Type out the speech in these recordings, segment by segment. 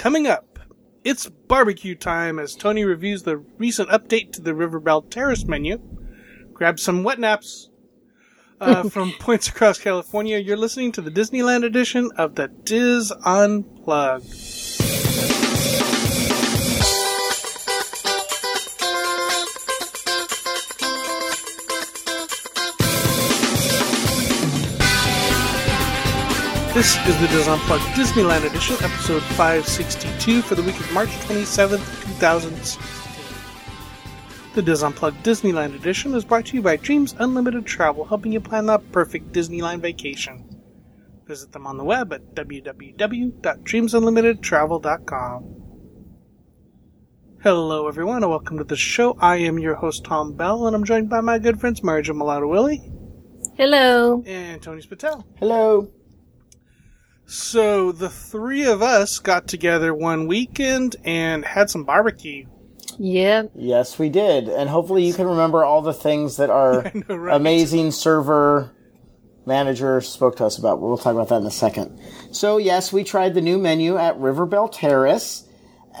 Coming up, it's barbecue time as Tony reviews the recent update to the River Belle Terrace menu. Grab some wet naps uh, from points across California. You're listening to the Disneyland edition of the Dis Unplugged. This is the Dis Unplugged Disneyland Edition, episode 562 for the week of March 27th, 2016. The Dis Unplugged Disneyland Edition is brought to you by Dreams Unlimited Travel, helping you plan the perfect Disneyland vacation. Visit them on the web at www.dreamsunlimitedtravel.com. Hello, everyone, and welcome to the show. I am your host, Tom Bell, and I'm joined by my good friends, Marja Malata Willie Hello. and Tony Spittell. Hello. So the three of us got together one weekend and had some barbecue. Yeah. Yes, we did. And hopefully you can remember all the things that our know, right? amazing server manager spoke to us about. We'll talk about that in a second. So, yes, we tried the new menu at River Belle Terrace.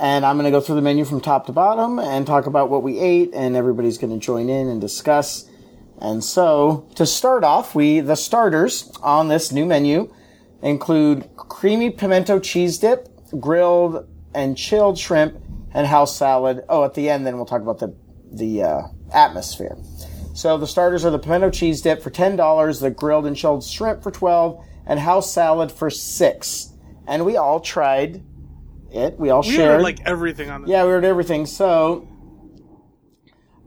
And I'm going to go through the menu from top to bottom and talk about what we ate, and everybody's going to join in and discuss. And so, to start off, we the starters on this new menu include creamy pimento cheese dip, grilled and chilled shrimp, and house salad. Oh, at the end, then we'll talk about the the uh, atmosphere. So the starters are the pimento cheese dip for ten dollars, the grilled and chilled shrimp for twelve, and house salad for six. And we all tried it. We all We shared. like everything on this. Yeah, we ordered everything. So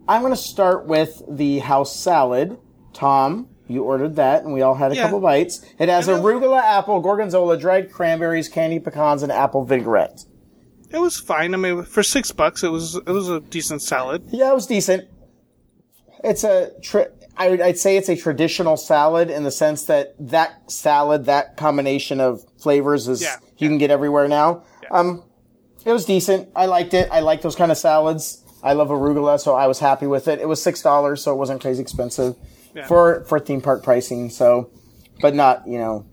I'm going to start with the house salad. Tom, you ordered that, and we all had a Yeah. couple bites. It has And arugula, apple, gorgonzola, dried cranberries, candy pecans, and apple vinaigrette. It was fine. I mean, for six bucks, it was it was a decent salad. Yeah, it was decent. It's a, tra- I would, I'd say it's a traditional salad in the sense that that salad, that combination of flavors is, Yeah. you can get everywhere now. Um, it was decent. I liked it. I like those kind of salads. I love arugula, so I was happy with it. It was six dollars, so it wasn't crazy expensive Yeah. for for theme park pricing. So, but not you know,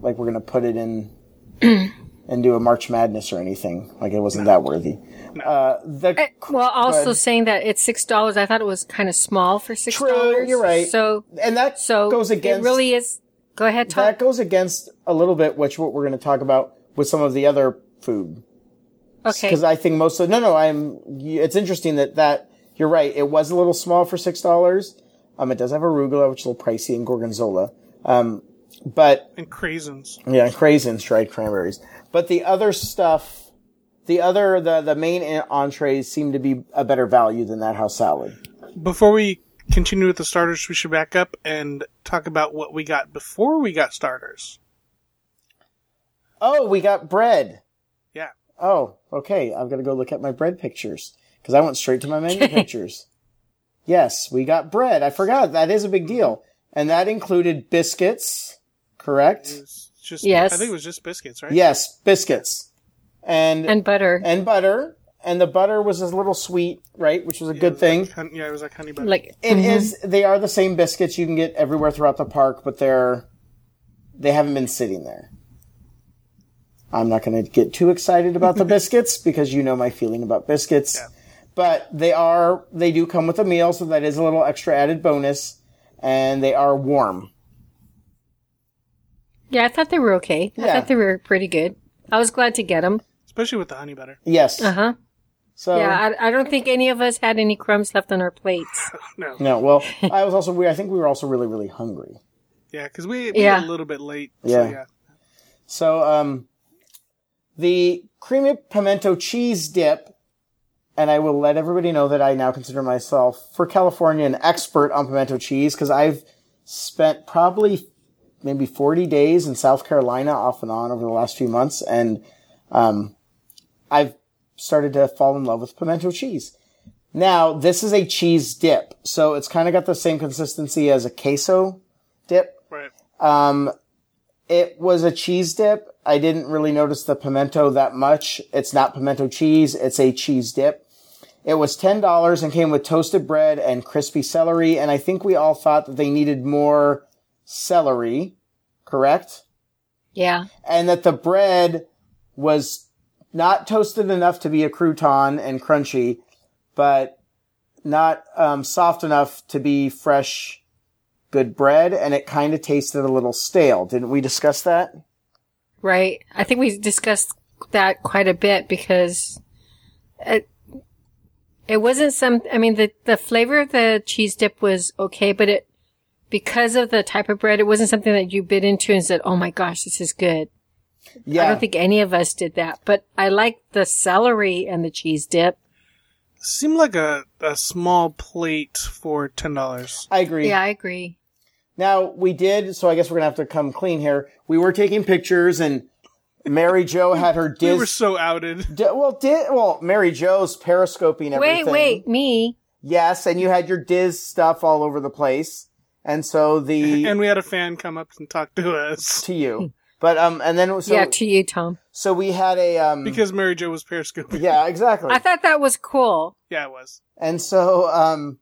like we're gonna put it in and do a March Madness or anything. Like it wasn't that worthy. Uh, the Eh, Well, also ahead. saying that it's six dollars, I thought it was kind of small for six dollars. you're right. So, and that so goes against it really is. Go ahead, Tom. that goes against a little bit which what we're going to talk about with some of the other food okay. because I think most of no no I'm it's interesting that that you're right it was a little small for six dollars um it does have arugula which is a little pricey and gorgonzola um but And craisins. yeah and craisins dried cranberries but the other stuff the other the the main entrees seem to be a better value than that house salad Before we continue with the starters, we should back up and talk about what we got before we got starters. oh we got bread Yeah. Oh, okay. I'm gonna go look at my bread pictures because I went straight to my menu pictures. Yes, we got bread. I forgot that is a big deal, and that included biscuits. Correct? Just Yes. I think it was just biscuits, right? Yes, biscuits, and and butter. and butter, and the butter was a little sweet, right? Which was a It good was thing. Like, yeah, it was like honey butter. like It mm-hmm. is. They are the same biscuits you can get everywhere throughout the park, but they're they haven't been sitting there. I'm not going to get too excited about the biscuits because you know my feeling about biscuits. Yeah. But they are they do come with a meal, so that is a little extra added bonus, and they are warm. yeah, I thought they were okay. I Yeah. thought they were pretty good. I was glad to get them. Especially with the honey butter. Yes. Uh huh. So Yeah, I, I don't think any of us had any crumbs left on our plates. No. no. Well, I was also we I think we were also really really hungry. Yeah, because we, we Yeah. were a little bit late. Yeah. So, yeah. So, um, the creamy pimento cheese dip, and I will let everybody know that I now consider myself, for California, an expert on pimento cheese because I've spent probably maybe 40 days in South Carolina off and on over the last few months, and um, I've started to fall in love with pimento cheese. Now, this is a cheese dip, so it's kind of got the same consistency as a queso dip. Right. Um, it was a cheese dip. I didn't really notice the pimento that much. It's not pimento cheese. It's a cheese dip. It was $10 and came with toasted bread and crispy celery. And I think we all thought that they needed more celery, correct? Yeah. And that the bread was not toasted enough to be a crouton and crunchy, but not um, soft enough to be fresh, good bread, and it kind of tasted a little stale. Didn't we discuss that? Right. I think we discussed that quite a bit because it, it wasn't some, I mean, the, the flavor of the cheese dip was okay, but it, because of the type of bread, it wasn't something that you bit into and said, oh my gosh, this is good. Yeah. I don't think any of us did that, but I like the celery and the cheese dip. Seemed like a, a small plate for ten dollars. I agree. Yeah, I agree. Now we did, so I guess we're gonna have to come clean here. We were taking pictures, and Mary Jo had her Dis- We were so outed. Di- well, di- well, Mary Jo's periscoping everything. Wait, wait, me? Yes, and you had your Diz stuff all over the place, and so the And we had a fan come up and talk to us to you, but um, and then it was so yeah, to you, Tom. so we had a um, because Mary Jo was periscoping. yeah, exactly, I thought that was cool. Yeah, it was. and so um,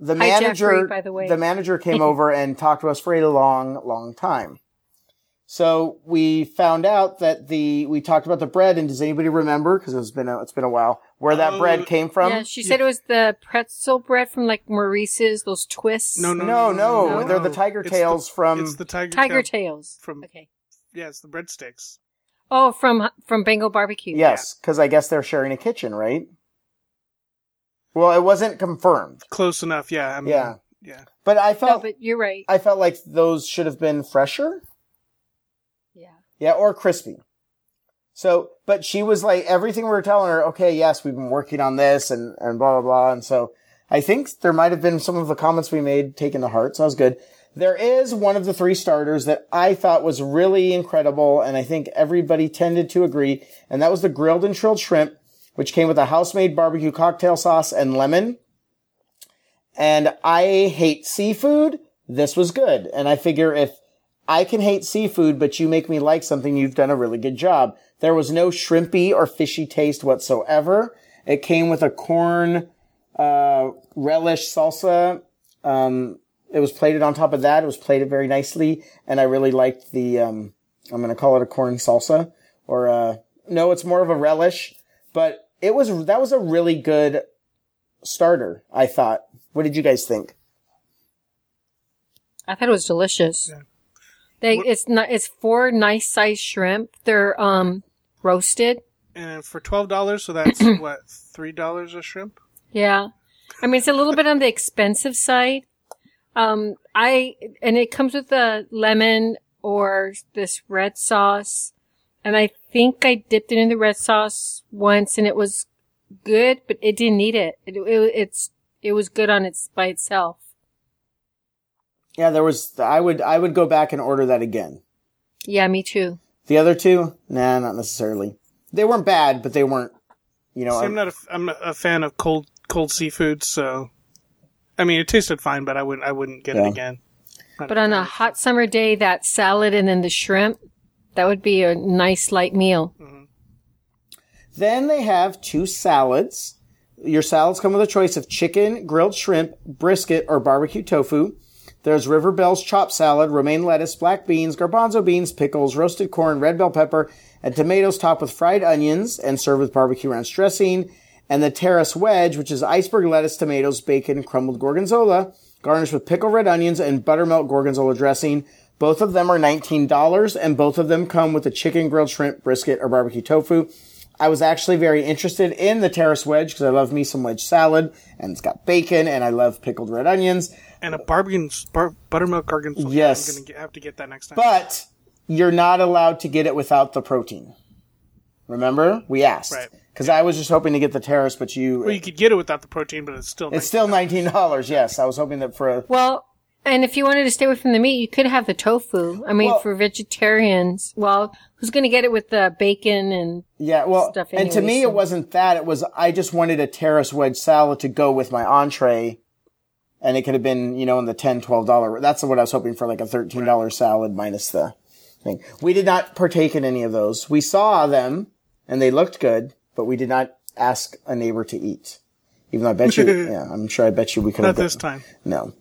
the Hi, manager, Jeffrey, by the way. the manager came over and talked to us for a long, long time. So we found out that the we talked about the bread, and does anybody remember? Because it's been a, it's been a while where that Oh, bread um, came from. yeah, she said it was the pretzel bread from like Maurice's, those twists. No, no, no, no, no, they're the tiger It's tails the, from. It's the tiger, Tiger tail. tails. from- okay. Yeah, it's the breadsticks. Oh, from from Bengal barbecue. yes, because I guess they're sharing a kitchen, right? Well, it wasn't confirmed. Close enough. Yeah. I mean, Yeah. Yeah. But I felt No, felt but you're right. I felt like those should have been fresher. Yeah. Yeah, or crispy. So, but she was like, everything we were telling her, okay, yes, we've been working on this and, and blah, blah, blah. And so I think there might have been some of the comments we made taken to heart. So that was good. There is one of the three starters that I thought was really incredible. And I think everybody tended to agree. And that was the grilled and trilled shrimp, which came with a house-made barbecue cocktail sauce and lemon. And I hate seafood. This was good. And I figure if I can hate seafood, but you make me like something, you've done a really good job. There was no shrimpy or fishy taste whatsoever. It came with a corn, uh, relish salsa. Um, it was plated on top of that. It was plated very nicely. And I really liked the, um, I'm going to call it a corn salsa or, uh, no, it's more of a relish, but it was, that was a really good starter, I thought. What did you guys think? I thought it was delicious. They What- it's not it's four nice sized shrimp. They're um roasted. And for twelve dollars, so that's what three dollars a shrimp. Yeah. I mean it's a little bit on the expensive side. Um I and it comes with a lemon or this red sauce. And I think I dipped it in the red sauce once and it was good, but it didn't need it. It, it it's it was good on its by itself. Yeah, there was, I would, I would go back and order that again. Yeah, me too. The other two, nah, not necessarily. They weren't bad, but they weren't, you know, See, I'm not a, I'm a- a fan of cold cold seafood, so I mean it tasted fine, but I wouldn't I wouldn't get Yeah. it again. But on a hot summer day, that salad and then the shrimp, that would be a nice light meal. Mm-hmm. Then they have two salads. Your salads come with a choice of chicken, grilled shrimp, brisket, or barbecue tofu. There's River Belle's chopped salad, romaine lettuce, black beans, garbanzo beans, pickles, roasted corn, red bell pepper, and tomatoes topped with fried onions and served with barbecue ranch dressing. And the terrace wedge, which is iceberg lettuce, tomatoes, bacon, crumbled gorgonzola, garnished with pickled red onions and buttermilk gorgonzola dressing. Both of them are $19 and both of them come with a chicken, grilled shrimp, brisket, or barbecue tofu. I was actually very interested in the terrace wedge because I love me some wedge salad and it's got bacon and I love pickled red onions. and a barbecue bar, buttermilk gorgonzola. Yes. I'm gonna have to get that next time. But you're not allowed to get it without the protein. Remember? We asked. Right. Because I was just hoping to get the terrace, but you, well, you could get it without the protein, but it's still it's still $19. Yes. I was hoping that for a, Well, and if you wanted to stay away from the meat, you could have the tofu. I mean, Well- for vegetarians, well, who's going to get it with the bacon and yeah, well, Stuff and to me, so- it wasn't that. It was, I just wanted a terrace wedge salad to go with my entree. And it could have been, you know, in the $10, $12. That's what I was hoping for, like a $13 salad minus the thing. We did not partake in any of those. We saw them and they looked good, but we did not ask a neighbor to eat. Even though I bet you, yeah, I'm sure I bet you we could not have. this time. No.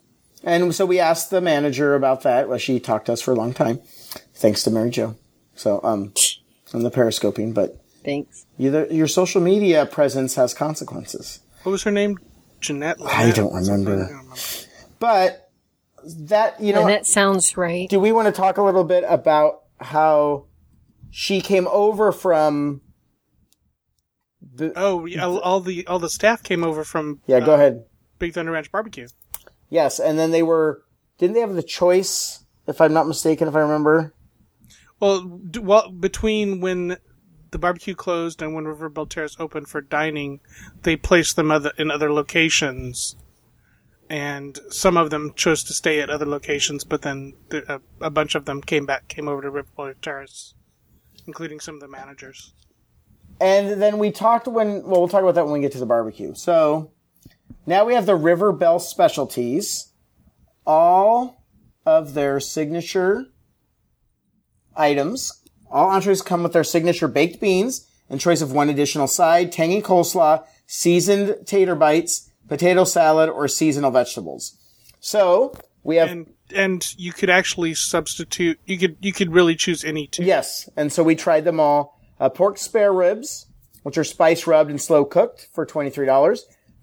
And so we asked the manager about that. Well, she talked to us for a long time, thanks to Mary Jo. So, um, on the periscoping, but Thanks. Either your social media presence has consequences. What was her name? Jeanette. I don't remember. I don't remember. But that you know, and that sounds right. do we want to talk a little bit about how she came over from? The, Oh, yeah, all, all the all the staff came over from yeah, go uh, ahead. Big Thunder Ranch Barbecue. Yes, and then they were. Didn't they have the choice? If I'm not mistaken, if I remember. Well, d- well, between when the barbecue closed and when River Belle Terrace opened for dining, they placed them other, in other locations, and some of them chose to stay at other locations. But then the, a, a bunch of them came back, came over to River Belle Terrace, including some of the managers. And then we talked when, well, we'll talk about that when we get to the barbecue. So now we have the River Belle specialties. All of their signature items. All entrees come with their signature baked beans and choice of one additional side, tangy coleslaw, seasoned tater bites, potato salad, or seasonal vegetables. So we have And and you could actually substitute. You could you could really choose any two. Yes, and so we tried them all. Uh, pork spare ribs, which are spice rubbed and slow cooked for $23.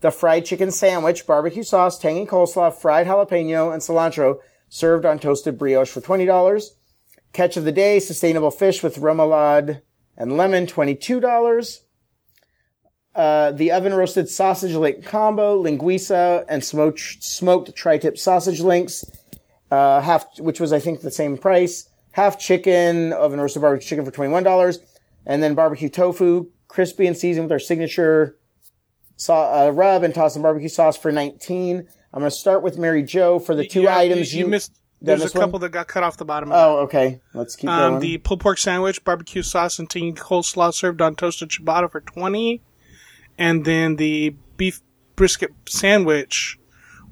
The fried chicken sandwich, barbecue sauce, tangy coleslaw, fried jalapeno, and cilantro served on toasted brioche for $20. Catch of the day, sustainable fish with remoulade and lemon, $22. Uh, the oven roasted sausage link combo, linguiça, and smoked, smoked tri-tip sausage links, uh, half, which was, I think, the same price. Half chicken, oven roasted barbecue chicken for $21. And then barbecue tofu, crispy and seasoned with our signature sa- uh, rub and toss some barbecue sauce for 19 I'm going to start with Mary Jo for the two Yeah, items you, missed. There's a this one? couple that got cut off the bottom. Of Oh, okay. Let's keep um, going. the pulled pork sandwich, barbecue sauce, and tangy coleslaw served on toasted ciabatta for twenty, and then the beef brisket sandwich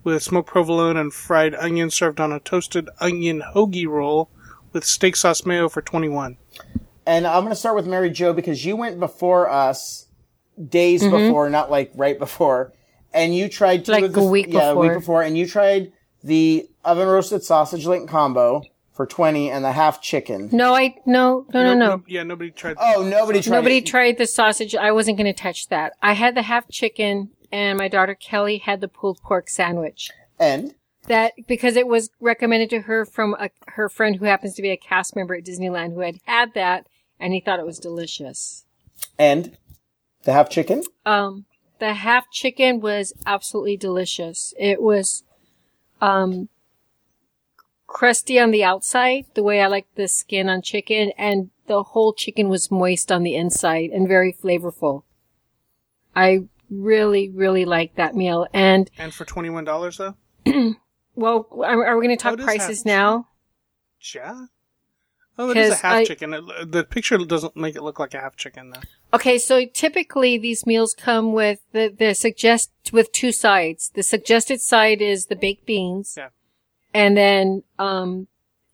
with smoked provolone and fried onion served on a toasted onion hoagie roll with steak sauce mayo for twenty one. And I'm going to start with Mary Jo because you went before us days Mm-hmm. before, not like right before. And you tried two Like of the, a week yeah, a week before. before, and you tried the oven roasted sausage link combo for 20 and the half chicken. No, I no no no no. Yeah, nobody tried. Oh, nobody tried Nobody it. tried the sausage. I wasn't going to touch that. I had the half chicken, and my daughter Kelly had the pulled pork sandwich. And That because it was recommended to her from a, her friend who happens to be a cast member at Disneyland who had had that, and he thought it was delicious. and the half chicken. Um, the half chicken was absolutely delicious. It was, um, crusty on the outside, the way I like the skin on chicken, and the whole chicken was moist on the inside and very flavorful. I really, really liked that meal. And, And for twenty one dollars though. well, are, are we going to talk prices half now? Yeah. Oh, it is a half I- chicken. It- The picture doesn't make it look like a half chicken though. Okay, so typically these meals come with the, the suggest with two sides. The suggested side is the baked beans. Yeah. And then um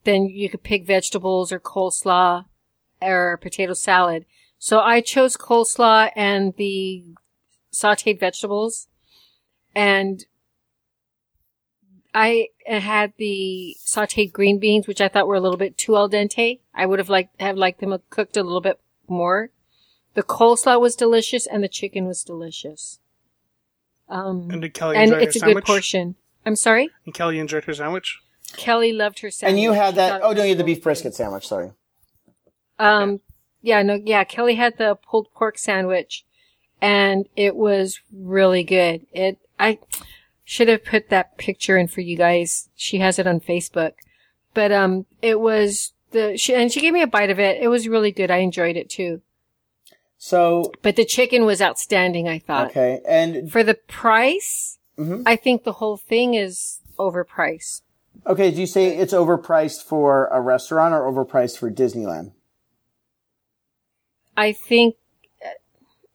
then you could pick vegetables or coleslaw or potato salad. So I chose coleslaw and the sauteed vegetables. And I had the sauteed green beans, which I thought were a little bit too al dente. I would have liked have liked them cooked a little bit more. The coleslaw was delicious and the chicken was delicious. Um, And did Kelly and enjoy it's her a good portion. I'm sorry? And Kelly enjoyed her sandwich. Kelly loved her sandwich. And you had that. Oh, it no, you had the beef brisket sandwich. Sorry. good. Um, yeah, no, yeah, Kelly had the pulled pork sandwich and it was really good. It, I should have put that picture in for you guys. She has it on Facebook, but, um, it was the, she, and she gave me a bite of it. It was really good. I enjoyed it too. So But the chicken was outstanding, I thought. okay, and For the price, Mhm. I think the whole thing is overpriced. okay, do you say it's overpriced for a restaurant or overpriced for Disneyland? I think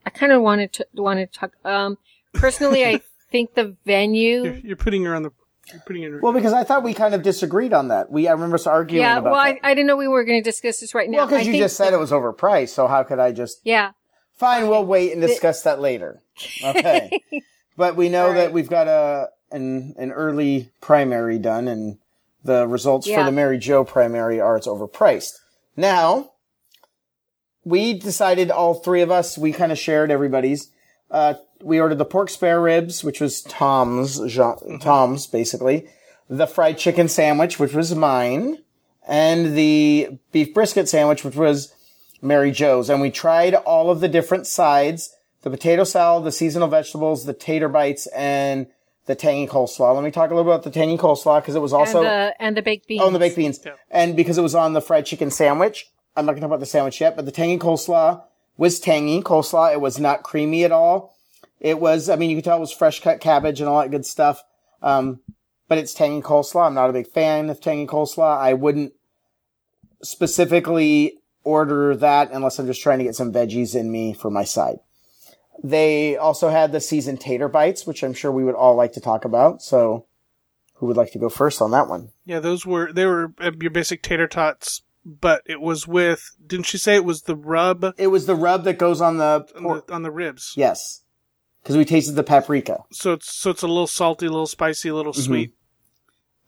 I kind of wanted to wanted to talk. Um, personally, I think the You're, venue. you're putting her on the. You're putting her. Well, because I thought we kind of disagreed on that. We I remember us arguing Yeah, about well, that. I, I didn't know we were going to discuss this right now. well, because you think just said the- it was overpriced, so how could I just? Yeah, Fine, we'll wait and discuss that later. Okay, but we know All that we've got a an an early primary done, and the results for the Mary Jo primary are it's overpriced. Now, we decided all three of us, we kind of shared everybody's. Uh, we ordered the pork spare ribs, which was Tom's, Jean, mm-hmm. Tom's basically. The fried chicken sandwich, which was mine. And the beef brisket sandwich, which was Mary Jo's. And we tried all of the different sides. The potato salad, the seasonal vegetables, the tater bites, and the tangy coleslaw. Let me talk a little bit about the tangy coleslaw because it was also and the and the baked beans. Oh, and the baked beans. And because it was on the fried chicken sandwich, I'm not going to talk about the sandwich yet, but the tangy coleslaw was tangy coleslaw. It was not creamy at all. It was, I mean, you could tell it was fresh cut cabbage and all that good stuff. Um, but it's tangy coleslaw. I'm not a big fan of tangy coleslaw. I wouldn't specifically order that unless I'm just trying to get some veggies in me for my side. They also had the seasoned tater bites, which I'm sure we would all like to talk about. So who would like to go first on that one? Yeah, those were they were uh, your basic tater tots, but it was with. Didn't she say it was the rub It was the rub that goes on the on the, on the ribs? Yes. Because we tasted the paprika. So it's so it's a little salty, a little spicy, a little sweet.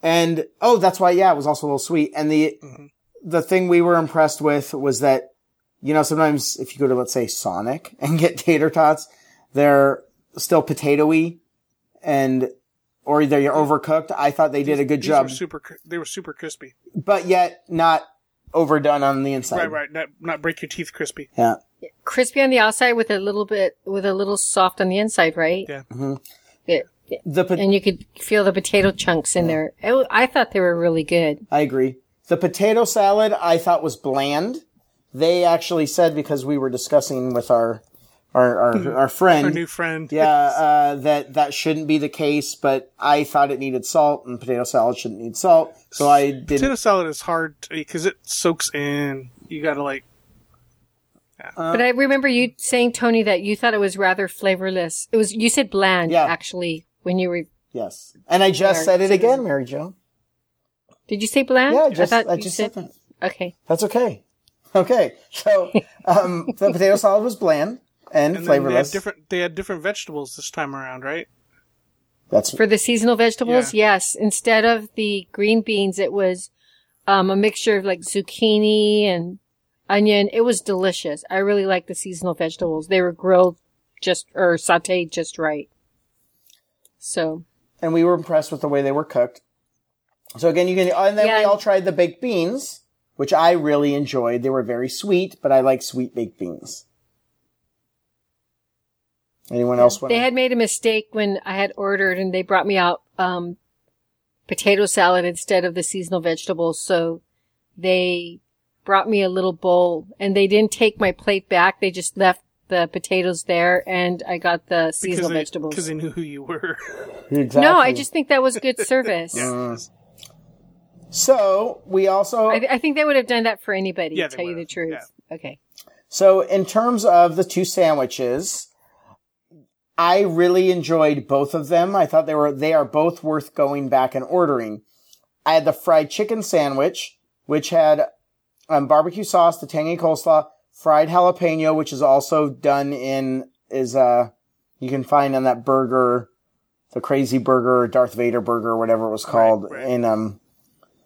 And, oh, that's why, yeah, it was also a little sweet. And the, Mhm. the thing we were impressed with was that, you know, sometimes if you go to, let's say, Sonic and get tater tots, they're still potatoy and, or they're overcooked. I thought they did a good These job, super. They were super crispy. but yet not overdone on the inside. Right, right. Not not break your teeth crispy. Yeah. Crispy on the outside with a little bit with a little soft on the inside, right? Yeah. Yeah. yeah. The, po- And you could feel the potato chunks in there. It I thought they were really good. I agree. The potato salad I thought was bland. They actually said because we were discussing with our our our, our friend, Our new friend. yeah, uh, that that shouldn't be the case. But I thought it needed salt, and potato salad shouldn't need salt. So I did. Potato salad is hard because it soaks in. You gotta like. Uh, but I remember you saying, Tony, that you thought it was rather flavorless. It was, you said bland, Yeah. actually, when you were, Yes, and I just Or- said it again, Mary Jo. did you say bland? Yeah, just I, thought you just said that. Okay. That's okay. Okay, so um, the potato salad was bland and, And then they had flavorless. different. They had different vegetables this time around, right? That's For the seasonal vegetables, yes. Instead of the green beans, it was um, a mixture of like zucchini and onion. It was delicious. I really like the seasonal vegetables. They were grilled just or sautéed just right. So and we were impressed with the way they were cooked. So again, you can, and then we all tried the baked beans, which I really enjoyed. They were very sweet, but I like sweet baked beans. Anyone else want they had made a mistake when I had ordered and they brought me out um, potato salad instead of the seasonal vegetables. So they brought me a little bowl and they didn't take my plate back. They just left the potatoes there and I got the seasonal they, vegetables. Because they knew who you were. Exactly. No, I just think that was good service. So we also, I, I think they would have done that for anybody, Yeah, to tell you the would've, truth. Okay. so in terms of the two sandwiches, I really enjoyed both of them. I thought they were, they are both worth going back and ordering. I had the fried chicken sandwich, which had um, barbecue sauce, the tangy coleslaw, fried jalapeno, which is also done in is uh you can find on that burger, the crazy burger, Darth Vader burger, whatever it was called right. in um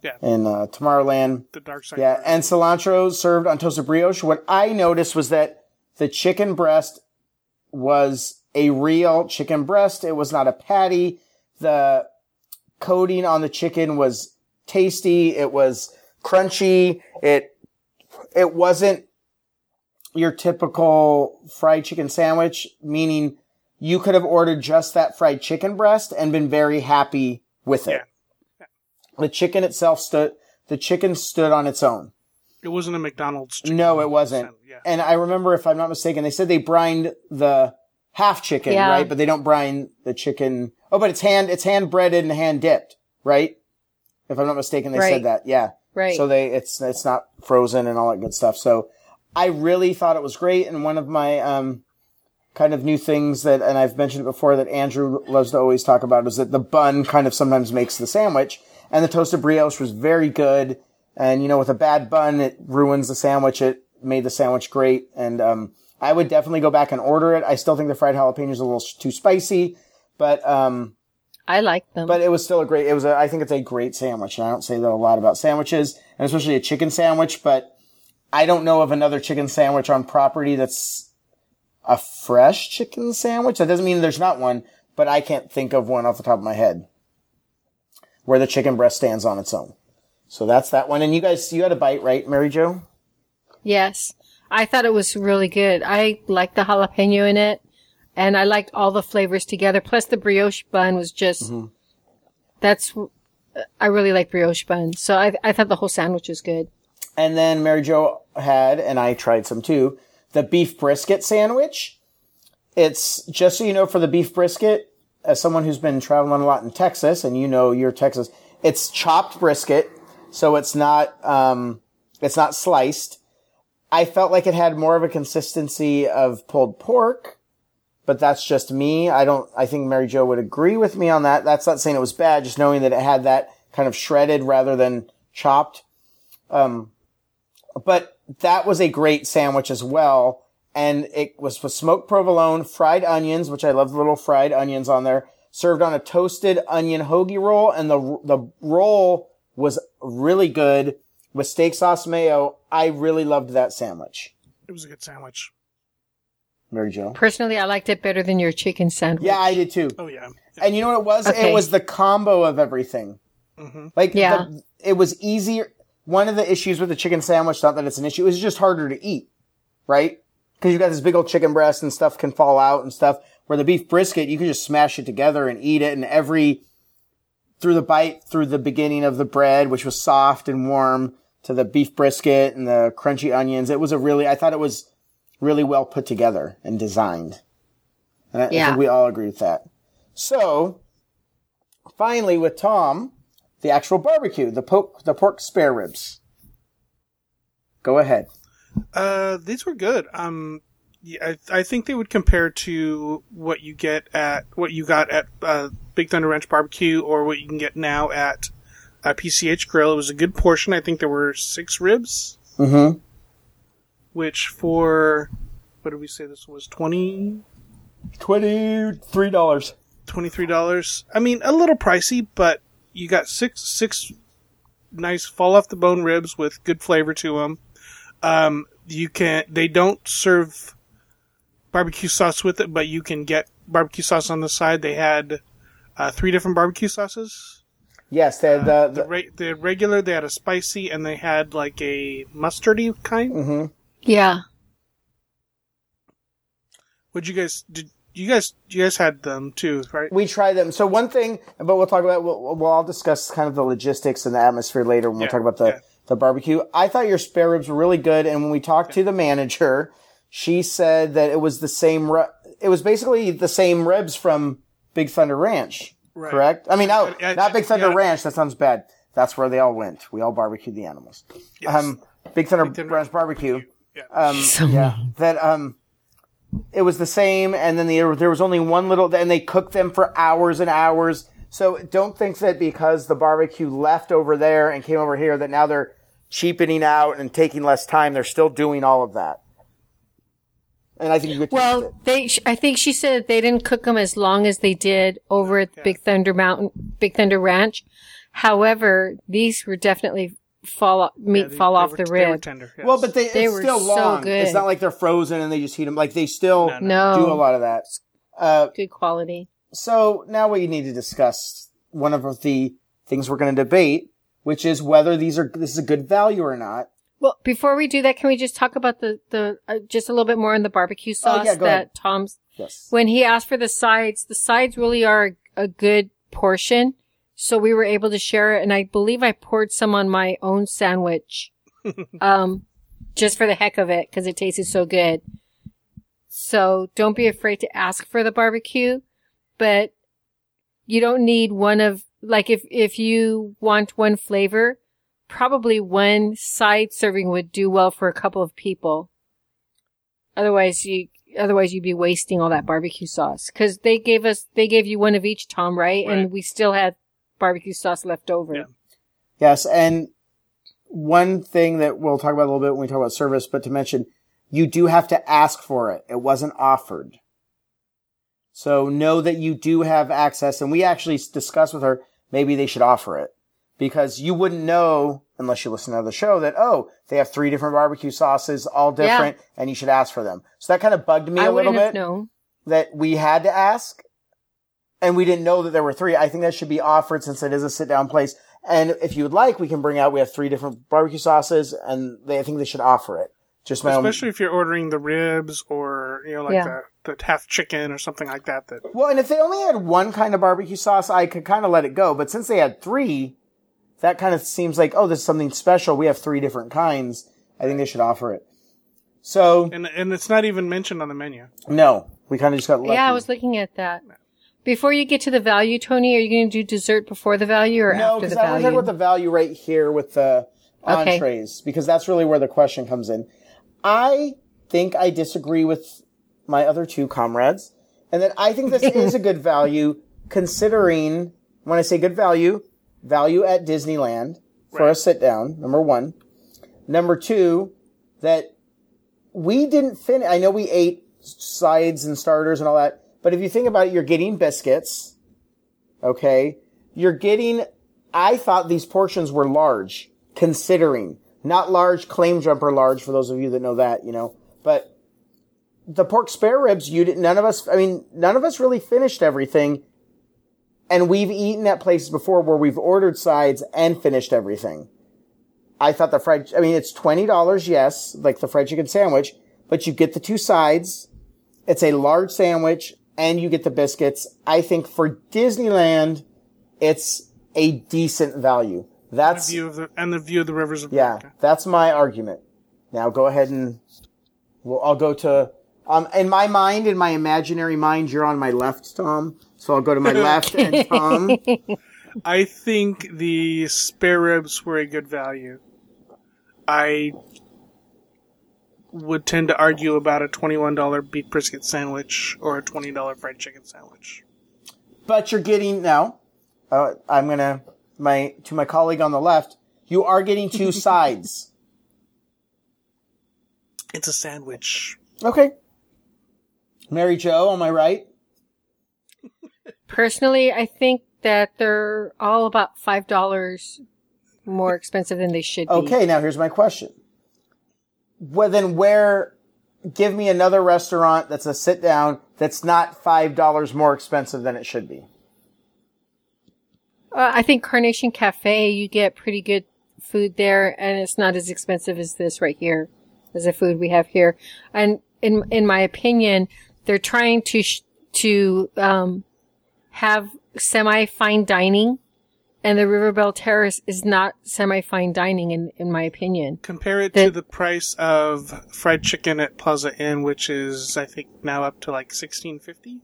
Yeah. in uh, Tomorrowland. The dark side. Yeah, and cilantro served on toasted brioche. What I noticed was that the chicken breast was a real chicken breast. It was not a patty. The coating on the chicken was tasty. It was crunchy. It, it wasn't your typical fried chicken sandwich, meaning you could have ordered just that fried chicken breast and been very happy with it. The chicken itself stood, the chicken stood on its own. It wasn't a McDonald's. chicken. No, it wasn't. Yeah. And I remember, if I'm not mistaken, they said they brined the half chicken, Yeah. right? But they don't brine the chicken. Oh, but it's hand, it's hand breaded and hand dipped, right? If I'm not mistaken, they Right. said that. Yeah. Right. So they, it's, it's not frozen and all that good stuff. So I really thought it was great. And one of my, um, kind of new things that, and I've mentioned before that Andrew loves to always talk about is that the bun kind of sometimes makes the sandwich and the toasted brioche was very good. And, you know, with a bad bun, it ruins the sandwich. It made the sandwich great. And, um, I would definitely go back and order it. I still think the fried jalapeno is a little too spicy, but, um, I like them. but it was still a great, it was a, I think it's a great sandwich. And I don't say that a lot about sandwiches and especially a chicken sandwich, but I don't know of another chicken sandwich on property that's a fresh chicken sandwich. That doesn't mean there's not one, but I can't think of one off the top of my head where the chicken breast stands on its own. So that's that one. And you guys, you had a bite, right, Mary Jo? Yes. I thought it was really good. I liked the jalapeno in it and I liked all the flavors together. Plus the brioche bun was just, that's, I really like brioche bun. So I, I thought the whole sandwich was good. And then Mary Jo had, and I tried some too, the beef brisket sandwich. It's just so you know for the beef brisket, as someone who's been traveling a lot in Texas, and you know you're Texas, it's chopped brisket, so it's not um, it's not sliced. I felt like it had more of a consistency of pulled pork, but that's just me. I don't. I think Mary Jo would agree with me on that. That's not saying it was bad, just knowing that it had that kind of shredded rather than chopped. Um, but that was a great sandwich as well. And it was with smoked provolone, fried onions, which I love the little fried onions on there, served on a toasted onion hoagie roll. And the, the roll was really good with steak sauce mayo. I really loved that sandwich. It was a good sandwich. Mary Jo. Personally, I liked it better than your chicken sandwich. Yeah, I did too. Oh yeah. And you know what it was? Okay. It was the combo of everything. Mm-hmm. Like, Yeah. the- it was easier. One of the issues with the chicken sandwich, not that it's an issue, is just harder to eat, right? Because you've got this big old chicken breast and stuff can fall out and stuff. Where the beef brisket, you can just smash it together and eat it, and every through the bite, through the beginning of the bread, which was soft and warm, to the beef brisket and the crunchy onions, it was a really. I thought it was really well put together and designed. And I, I think we all agree with that. So, finally, with Tom, the actual barbecue, the pork, the pork spare ribs. Go ahead. Uh, these were good. Um, I, I think they would compare to what you get at what you got at uh, Big Thunder Ranch Barbecue or what you can get now at uh, PCH Grill. It was a good portion. I think there were six ribs, Mm-hmm. Which for what did we say this was 20 Twenty-three dollars. $23. I mean, a little pricey, but you got six six nice fall off the bone ribs with good flavor to them. Um, you can they don't serve barbecue sauce with it, but you can get barbecue sauce on the side. They had uh, three different barbecue sauces. Yes, they had the, The, the re- the regular, they had a spicy, and they had like a mustardy kind. mm-hmm. Yeah. Would you guys did you guys you guys had them too, right? we tried them. So one thing, but we'll talk about. We'll, we'll all discuss kind of the logistics and the atmosphere later when we Yeah, talk about the yeah. the barbecue. I thought your spare ribs were really good, and when we talked to the manager, she said that it was the same. It was basically the same ribs from Big Thunder Ranch. Right. Correct. I mean, no, Uh, uh, not Big Thunder yeah. Ranch. That sounds bad. That's where they all went. We all barbecued the animals. Yes. Um, Big Thunder, Thunder Ranch barbecue. Yeah. Um, So yeah, that um, it was the same, and then the, there was only one little, and they cooked them for hours and hours. So don't think that because the barbecue left over there and came over here that now they're cheapening out and taking less time. They're still doing all of that. And I think you could Well, they, I think she said they didn't cook them as long as they did over at Big Thunder Mountain, Big Thunder Ranch. However, these were definitely fall off, meat Yeah, they- fall they off were- the they were rib. tender. yes. well, but they, They it's were still so long. good. It's not like they're frozen and they just heat them. Like they still No, No, do a lot of that. Uh, good quality. So now we need to discuss one of the things we're going to debate, which is whether these are this is a good value or not. Well, before we do that, can we just talk about the the uh, just a little bit more on the barbecue Oh, sauce yeah, go that ahead. Tom's Yes. when he asked for the sides, the sides really are a good portion. So we were able to share it. And I believe I poured some on my own sandwich. um, just for the heck of it, cause it tasted so good. So don't be afraid to ask for the barbecue, but you don't need one of, like if, if you want one flavor, probably one side serving would do well for a couple of people. Otherwise, you otherwise you'd be wasting all that barbecue sauce because they gave us they gave you one of each, Tom, right? Right. And we still had barbecue sauce left over. Yeah. Yes, and one thing that we'll talk about a little bit when we talk about service, but to mention, you do have to ask for it. It wasn't offered. So know that you do have access, and we actually discussed with her, maybe they should offer it. Because you wouldn't know, unless you listen to the show, that, oh, they have three different barbecue sauces, all different, and you should ask for them. So that kind of bugged me I a little wouldn't have bit known. that we had to ask and we didn't know that there were three. I think that should be offered since it is a sit down place. And if you would like, we can bring out, we have three different barbecue sauces and they, I think they should offer it. Just my own. Especially if you're ordering the ribs or you know like Yeah. the, the half chicken or something like that. That Well, and if they only had one kind of barbecue sauce, I could kind of let it go. But since they had three, that kind of seems like, oh, this is something special. We have three different kinds. I think they should offer it. So, and and it's not even mentioned on the menu. no, we kind of just got lucky. Yeah, I was looking at that. Before you get to the value, Tony, are you going to do dessert before the value or No, after because the I want to talk value? about the value right here with the Okay. entrees, because that's really where the question comes in. I think I disagree with my other two comrades, and that I think this is a good value, considering when I say good value, value at Disneyland for a sit down. Number one. Number two, that we didn't finish. I know we ate sides and starters and all that, but if you think about it, you're getting biscuits. Okay. You're getting, I thought these portions were large, considering not large claim jumper large for those of you that know that, you know, but the pork spare ribs, you didn't, none of us, I mean, none of us really finished everything. And we've eaten at places before where we've ordered sides and finished everything. I thought the fried, I mean, it's $20, yes, like the fried chicken sandwich, but you get the two sides. It's a large sandwich and you get the biscuits. I think for Disneyland, it's a decent value. The That's, view of the and the view of the rivers of yeah, America. that's my argument. Now go ahead and well, I'll go to, um, in my mind, in my imaginary mind, you're on my left, Tom. So I'll go to my left and Tom. I think the spare ribs were a good value. I would tend to argue about a twenty-one dollar beef brisket sandwich or a twenty dollar fried chicken sandwich. but you're getting now. Uh, I'm gonna my to my colleague on the left. You are getting two sides. It's a sandwich. Okay. Mary Jo on my right. Personally, I think that they're all about five dollars more expensive than they should be. Okay, now here's my question. Well, then where? Give me another restaurant that's a sit down that's not five dollars more expensive than it should be. Uh, I think Carnation Cafe, you get pretty good food there, and it's not as expensive as this right here, as the food we have here. And in in my opinion, they're trying to sh- to um, have semi fine dining, and the River Belle Terrace is not semi fine dining in in my opinion. Compare it The- to the price of fried chicken at Plaza Inn, which is I think now up to like sixteen fifty.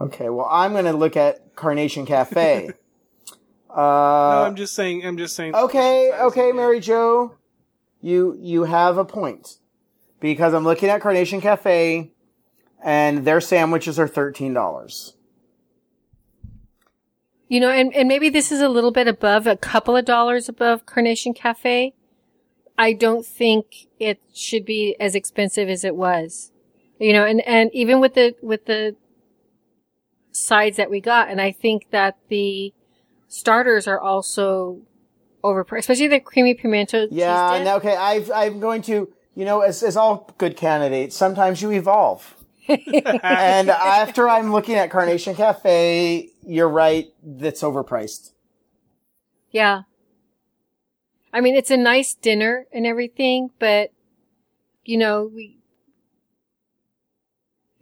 Okay, well I'm gonna look at Carnation Cafe. uh, no, I'm just saying. I'm just saying. Okay, okay, Mary Jo, you you have a point because I'm looking at Carnation Cafe, and their sandwiches are thirteen dollars. You know, and, and maybe this is a little bit above, a couple of dollars above Carnation Cafe. I don't think it should be as expensive as it was. You know, and, and even with the, with the sides that we got, and I think that the starters are also overpriced, especially the creamy pimento cheese Yeah, dip. okay, I've, I'm going to, you know, as, as all good candidates, sometimes you evolve. and after I'm looking at Carnation Cafe, you're right, that's overpriced. Yeah. I mean, it's a nice dinner and everything, but you know, we,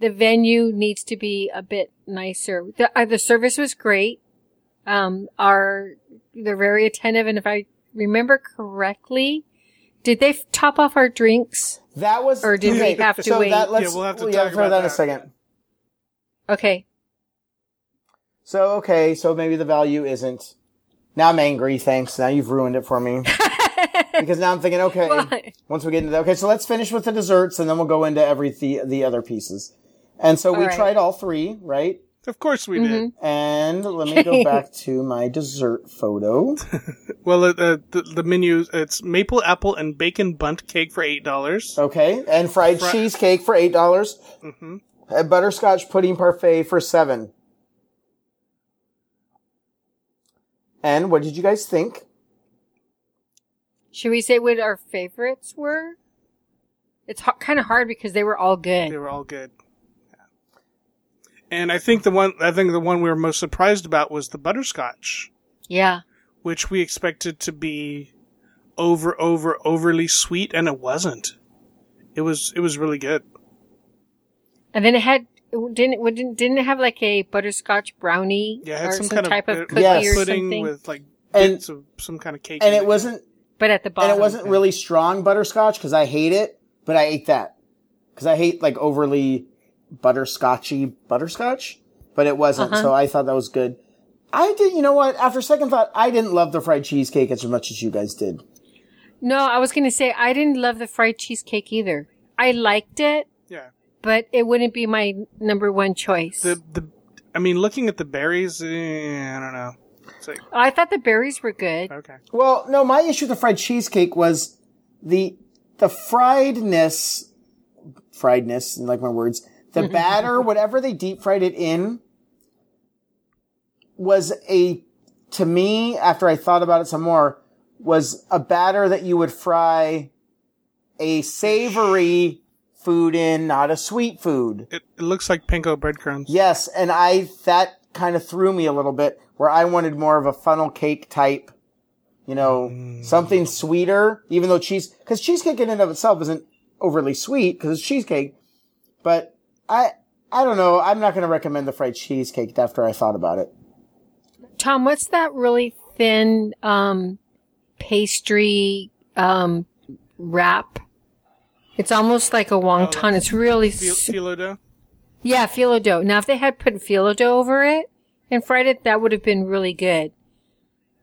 the venue needs to be a bit nicer. The, uh, the service was great. Um, our, they're very attentive. And if I remember correctly, did they f- top off our drinks? That was, Or did we have to so wait? That, let's, Yeah, we'll have to yeah, talk about that in a second. Okay. So, okay, so maybe the value isn't. Now I'm angry, thanks. Now you've ruined it for me. because now I'm thinking, okay, Why? once we get into that, okay, so let's finish with the desserts and then we'll go into every, the, the other pieces. And so we All right. tried all three, right? Of course we did. And let me go back to my dessert photo. Well, uh, uh, the the menu it's maple apple and bacon Bundt cake for eight dollars. Okay, and fried Fri- cheesecake for eight dollars. Mm-hmm. A butterscotch pudding parfait for seven. And what did you guys think? Should we say what our favorites were? It's h- kind of hard because they were all good. They were all good. Yeah. And I think the one I think the one we were most surprised about was the butterscotch, Yeah. which we expected to be over over overly sweet and it wasn't. It was it was really good. And then it had didn't it didn't didn't it have like a butterscotch brownie Yeah, it had or some, some, kind type of, of, cookie Yes. or pudding something? with like And- bits of some kind of cake. And in it wasn't but at the bottom, and it wasn't really strong butterscotch because I hate it, but I ate that because I hate like overly butterscotchy butterscotch, but it wasn't. Uh-huh. So I thought that was good. I did. You know what? After second thought, I didn't love the fried cheesecake as much as you guys did. No, I was gonna say I didn't love the fried cheesecake either. I liked it, Yeah. But it wouldn't be my number one choice. The the I mean, looking at the berries, eh, I don't know. Like I thought the berries were good. okay. Well, no, my issue with the fried cheesecake was the the friedness, friedness, like my words. The batter, whatever they deep fried it in, was a to me after I thought about it some more was a batter that you would fry a savory food in, not a sweet food. It, it looks like panko breadcrumbs. Yes, and I that kind of threw me a little bit where I wanted more of a funnel cake type, you know, something sweeter, even though cheese, cause cheesecake in and of itself isn't overly sweet because it's cheesecake, but I, I don't know. I'm not going to recommend the fried cheesecake after I thought about it. Tom, what's that really thin um, pastry um, wrap? It's almost like a wonton. it's really Fil- su- dough. yeah, filo dough. Now, if they had put filo dough over it and fried it, that would have been really good.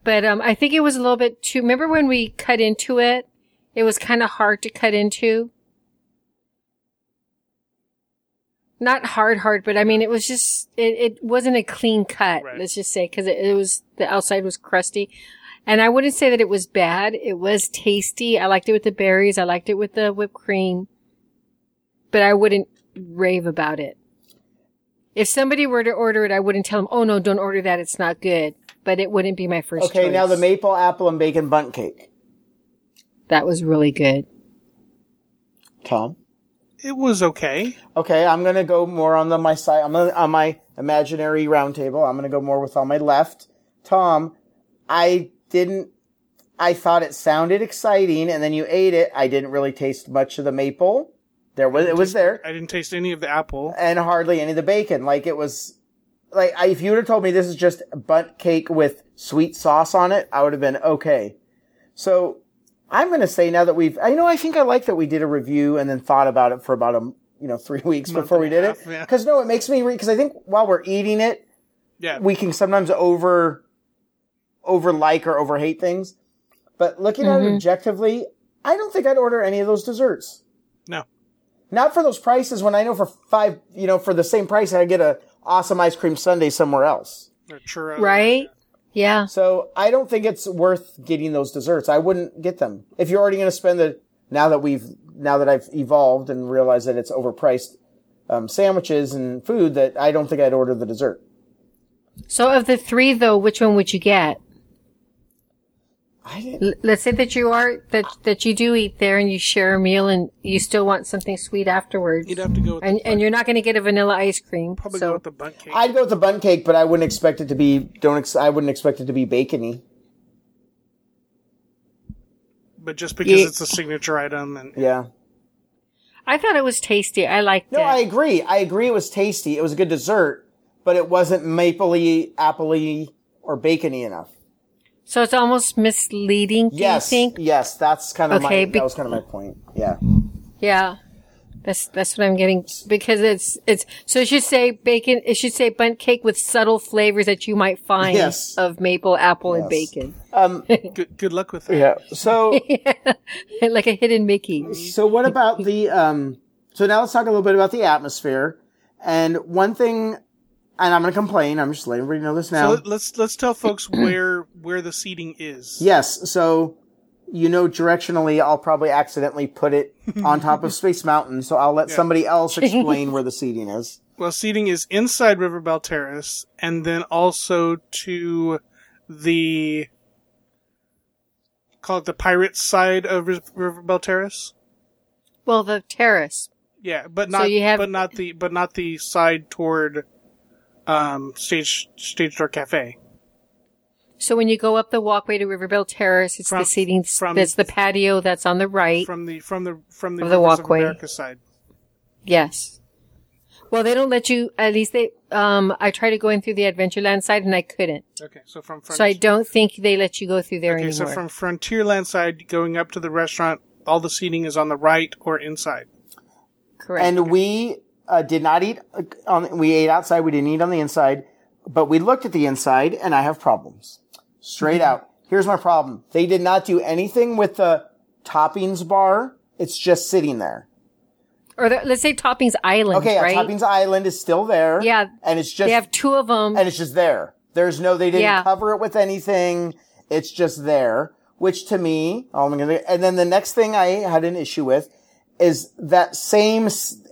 But um, I think it was a little bit too. Remember when we cut into it? It was kind of hard to cut into. Not hard, hard, but I mean, it was just it, it wasn't a clean cut. Right. Let's just say because it, it was the outside was crusty, and I wouldn't say that it was bad. It was tasty. I liked it with the berries. I liked it with the whipped cream, but I wouldn't rave about it. If somebody were to order it, I wouldn't tell them, "Oh no, don't order that. It's not good." But it wouldn't be my first. Okay, now the maple apple and bacon Bundt cake. that was really good. Tom. It was okay. Okay, I'm gonna go more on the my side. I'm gonna, on my imaginary round table. I'm gonna go more with on my left. Tom, I didn't. I thought it sounded exciting, and then you ate it. I didn't really taste much of the maple. There was it was there, I didn't taste any of the apple. and hardly any of the bacon. Like it was, like I, if you would have told me this is just Bundt cake with sweet sauce on it, I would have been okay. So I'm going to say now that we've, I know I think I like that we did a review and then thought about it for about a you know three weeks Month before we did half, it. yeah. Because no, it makes me because I think while we're eating it, Yeah. we can sometimes over over like or over hate things. But looking at it objectively, I don't think I'd order any of those desserts. no. Not for those prices when I know for five, you know, for the same price I get a awesome ice cream sundae somewhere else. Or churro. Right? Yeah. So I don't think it's worth getting those desserts. I wouldn't get them. If you're already going to spend the, now that we've, now that I've evolved and realized that it's overpriced, um, sandwiches and food that I don't think I'd order the dessert. So of the three though, which one would you get? I didn't, let's say that you are that that you do eat there and you share a meal and you still want something sweet afterwards. You'd have to go with and the and you're not going to get a vanilla ice cream. probably go with the Bundt cake. I'd go with the Bundt cake, but I wouldn't expect it to be, don't, ex- I wouldn't expect it to be bacony. but just because Yeah. it's a signature item and Yeah. I thought it was tasty. I liked No, it. I agree. I agree it was tasty. It was a good dessert, but it wasn't mapley, appley, or bacony enough. So it's almost misleading. Do Yes. you think? Yes, that's kind of Okay, my, be- that was kind of my point. Yeah. Yeah. That's that's what I'm getting because it's it's so it should say bacon. It should say Bundt cake with subtle flavors that you might find Yes. of maple, apple, and Yes. bacon, good, good luck with that. Yeah. So, like a hidden Mickey. so what about the, um, so now let's talk a little bit about the atmosphere. And one thing, and I'm going to complain. I'm just letting everybody know this now. let- let's let's tell folks where where the seating is. Yes. So, you know, directionally, I'll probably accidentally put it on top of Space Mountain. So I'll let somebody else explain where the seating is. Well, seating is inside River Belle Terrace, and then also to the call it the pirate side of Riv- River Belle Terrace. Well, the terrace. Yeah, but not you have- but not the but not the side toward um stage stage door cafe. So when you go up the walkway to River Belle Terrace, it's From- the seating. from- that's the patio that's on the right. From the from the from the, Of the walkway. of America side. yes. Well, they don't let you. At least they. Um, I tried to go in through the Adventureland side and I couldn't. Okay, so from front So I don't think they let you go through there Okay, so anymore. from Frontierland side going up to the restaurant, all the seating is on the right or inside. Correct. And we uh, did not eat uh, on. We ate outside. We didn't eat on the inside, but we looked at the inside, and I have problems. Straight Mm-hmm. out. Here's my problem. They did not do anything with the toppings bar. It's just sitting there. or the, let's say Toppings Island, Okay, right? toppings island is still there. Yeah, and it's just they have two of them. and it's just there. There's no, they didn't Yeah. cover it with anything. It's just there, which to me, oh, I'm gonna, and then the next thing I had an issue with is that same,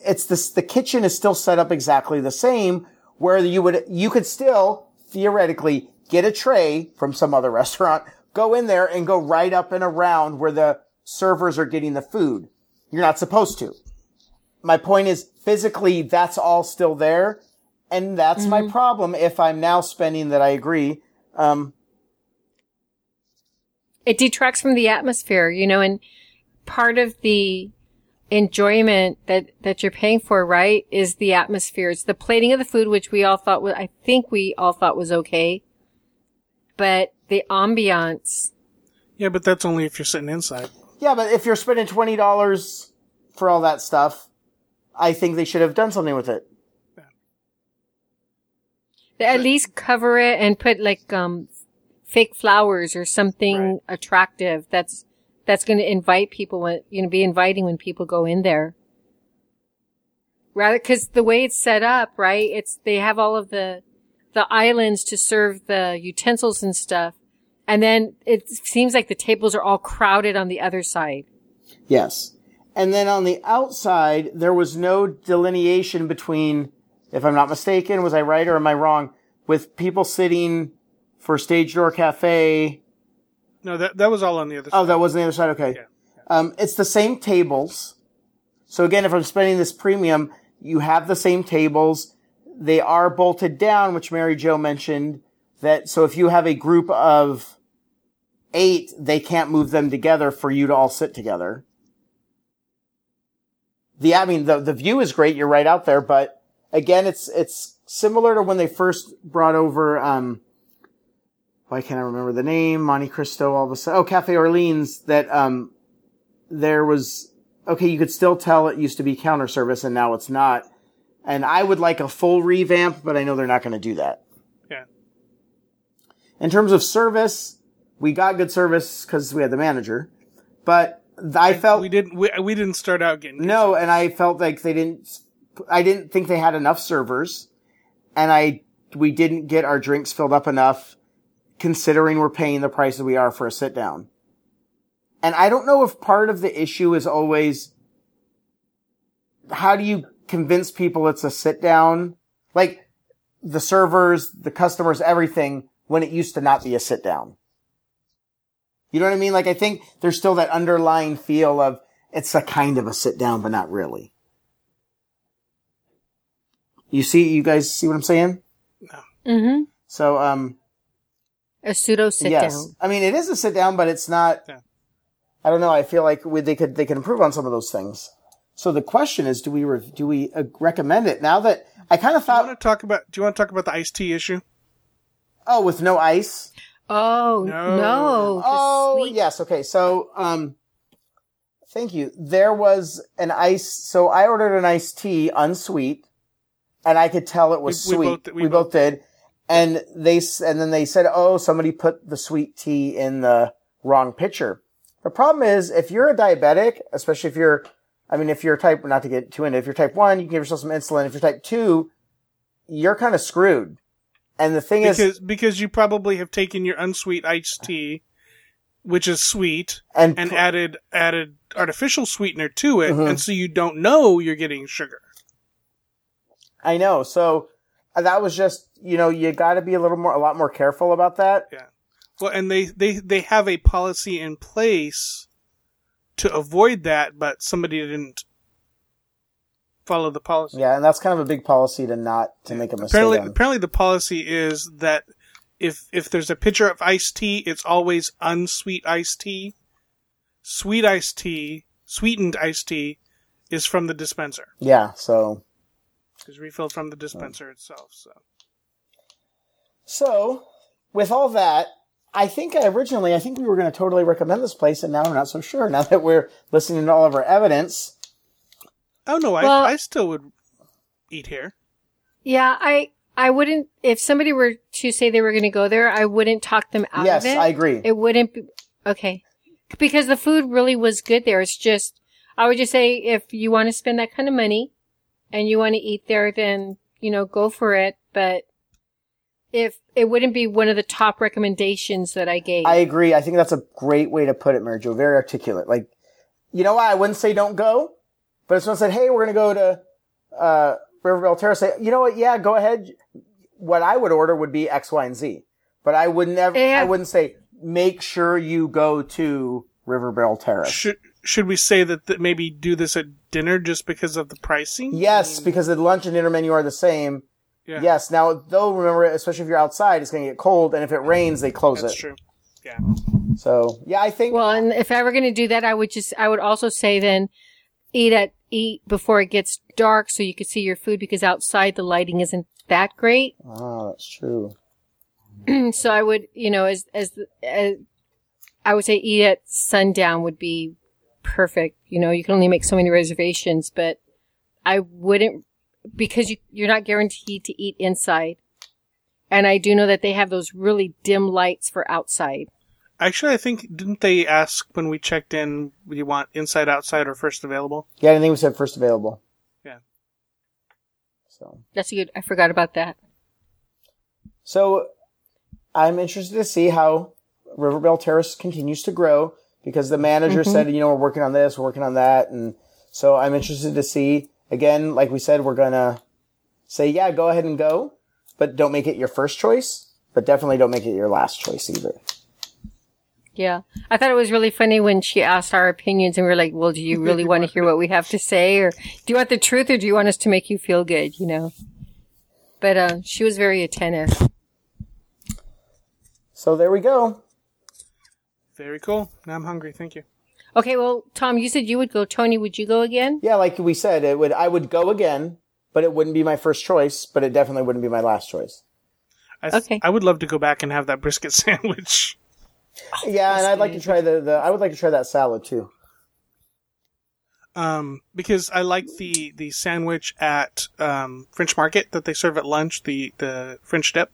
it's this, the kitchen is still set up exactly the same where you would, you could still theoretically get a tray from some other restaurant, go in there and go right up and around where the servers are getting the food. You're not supposed to. My point is physically that's all still there. And that's my problem if I'm now spending that I agree. Um, it detracts from the atmosphere, you know, and part of the enjoyment that, that you're paying for, right, is the atmosphere. It's the plating of the food, which we all thought was, I think we all thought was okay. But the ambiance, Yeah, but that's only if you're sitting inside. yeah, but if you're spending $20 for all that stuff, I think they should have done something with it. at least cover it and put like, um, fake flowers or something Right. attractive that's, that's going to invite people you know, be inviting when people go in there. Rather, cause the way it's set up, right? It's, they have all of the, the islands to serve the utensils and stuff. And then it seems like the tables are all crowded on the other side. Yes. And then on the outside, there was no delineation between, if I'm not mistaken, was I right or am I wrong, with people sitting for Stage Door Cafe. No, that that was all on the other side. Oh, that was on the other side. Okay. Yeah. Um, it's the same tables. So again, if I'm spending this premium, you have the same tables. They are bolted down, which Mary Jo mentioned that. So if you have a group of eight, they can't move them together for you to all sit together. The, I mean, the, the view is great. You're right out there, but again, it's, it's similar to when they first brought over, um, why can't I remember the name? Monte Cristo, all of a sudden. Oh, Cafe Orleans, that, um, there was, okay, you could still tell it used to be counter service and now it's not. And I would like a full revamp, but I know they're not going to do that. Yeah. In terms of service, we got good service because we had the manager, but I felt we didn't we, we didn't start out getting no, and I felt like they didn't. I didn't think they had enough servers, and I we didn't get our drinks filled up enough, considering we're paying the price that we are for a sit down. And I don't know if part of the issue is always how do you convince people it's a sit down, like the servers, the customers, everything, when it used to not be a sit down. You know what I mean? Like I think there's still that underlying feel of it's a kind of a sit down, but not really. You see, you guys see what I'm saying? No. Mm-hmm. So, um, A pseudo sit yes. down. I mean, it is a sit down, but it's not. Yeah. I don't know. I feel like we, they could they could improve on some of those things. So the question is, do we re- do we uh, recommend it now that I kind of Do you thought, want to talk about? Do you want to talk about the iced tea issue? oh, with no ice. Oh, No. no. Oh, sweet- yes. Okay. So, um, thank you. There was an ice. So I ordered an iced tea unsweet and I could tell it was We- we sweet. both- we, we both both- did. And they, and then they said, oh, somebody put the sweet tea in the wrong pitcher. The problem is if you're a diabetic, especially if you're, I mean, if you're type, not to get too into, if you're type one, you can give yourself some insulin. If you're type two, you're kind of screwed. And the thing is, Because because you probably have taken your unsweet iced tea, which is sweet, and, and pr- added added artificial sweetener to it, Mhm. and so you don't know you're getting sugar. I know. So that was just, you know, you got to be a little more, a lot more careful about that. Yeah. Well, and they, they, they have a policy in place to avoid that, but somebody didn't follow the policy. Yeah, and that's kind of a big policy to not to make a mistake. Apparently, on. apparently the policy is that if if there's a pitcher of iced tea, it's always unsweet iced tea. Sweet iced tea, sweetened iced tea, is from the dispenser. Yeah, so Is refilled from the dispenser itself. So so with all that, I think originally I think we were going to totally recommend this place, and now we're not so sure. Now that we're listening to all of our evidence, oh no, Well- I I still would eat here. Yeah, I I wouldn't if somebody were to say they were going to go there, I wouldn't talk them out yes, of it. I agree. It wouldn't be okay because the food really was good there. It's just I would just say if you want to spend that kind of money and you want to eat there, then you know go for it. But if it wouldn't be one of the top recommendations that I gave, I agree. I think that's a great way to put it, Mary Jo. Very articulate. Like, you know what? I wouldn't say don't go, but if someone said, "Hey, we're going to go to uh, River Belle Terrace," say, "You know what? Yeah, go ahead." What I would order would be X, Y, and Z, but I would never. Yeah. I wouldn't say make sure you go to River Belle Terrace. Should should we say that, that maybe do this at dinner just because of the pricing? Yes, because the lunch and dinner menu are the same. Yeah. Yes. Now, though, remember, especially if you're outside, it's going to get cold, and if it rains, they close that's it. true. Yeah. So, yeah, I think. well, and if I were going to do that, I would just I would also say then eat at eat before it gets dark so you could see your food because outside the lighting isn't that great. oh, that's true. so I would, you know, as, as, as, I would say eat at sundown would be perfect. You know, you can only make so many reservations, but I wouldn't, because you, you're not guaranteed to eat inside. And I do know that they have those really dim lights for outside. Actually, I think didn't they ask when we checked in? Do you want inside, outside, or first available? Yeah, I think we said first available. Yeah. So, That's good. I forgot about that. so I'm interested to see how River Belle Terrace continues to grow because the manager said, you know, we're working on this, we're working on that, and so I'm interested to see. Again, like we said, we're gonna say, yeah, go ahead and go, but don't make it your first choice, but definitely don't make it your last choice either. Yeah. I thought it was really funny when she asked our opinions and we are like, well, do you really want to hear what we have to say? Or do you want the truth or do you want us to make you feel good? You know? But, uh, she was very attentive. So there we go. Very cool. Now I'm hungry. Thank you. Okay. Well, Tom, you said you would go. Tony, would you go again? Yeah, like we said, it would I would go again, but it wouldn't be my first choice, but it definitely wouldn't be my last choice. I, th- Okay. I would love to go back and have that brisket sandwich. yeah, and I'd like to try the, the I would like to try that salad too. Um, because I like the, the sandwich at um, French Market that they serve at lunch, the, the French dip,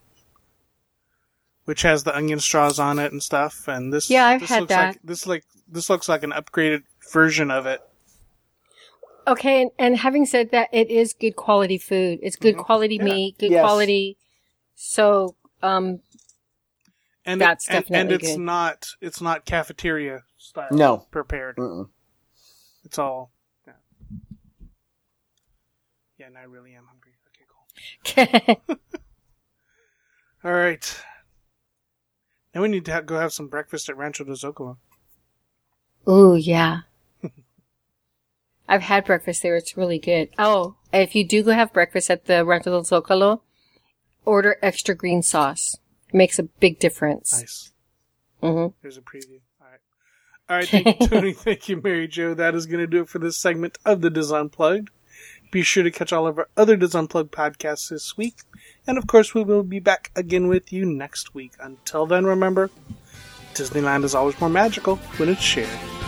which has the onion straws on it and stuff. And this, Yeah, I've this had looks that. Like, this like this looks like an upgraded version of it. Okay. And, and having said that, it is good quality food. It's good quality meat, good Yes. quality. So, um, And That's it, and, and it's good. not it's not cafeteria style. No. prepared. Mm-mm. It's all. Yeah. yeah, and I really am hungry. Okay, cool. All right. We need to ha- go have some breakfast at Rancho de Zocalo. Ooh, yeah. I've had breakfast there. It's really good. Oh, if you do go have breakfast at the Rancho del Zocalo, order extra green sauce. It makes a big difference. Nice. hmm There's a preview. All right. All right. Thank you, Tony. thank you, Mary Jo. That is going to do it for this segment of the Dis Unplugged. Be sure to catch all of our other Dis Unplugged podcasts this week. And of course, we will be back again with you next week. Until then, remember, Disneyland is always more magical when it's shared.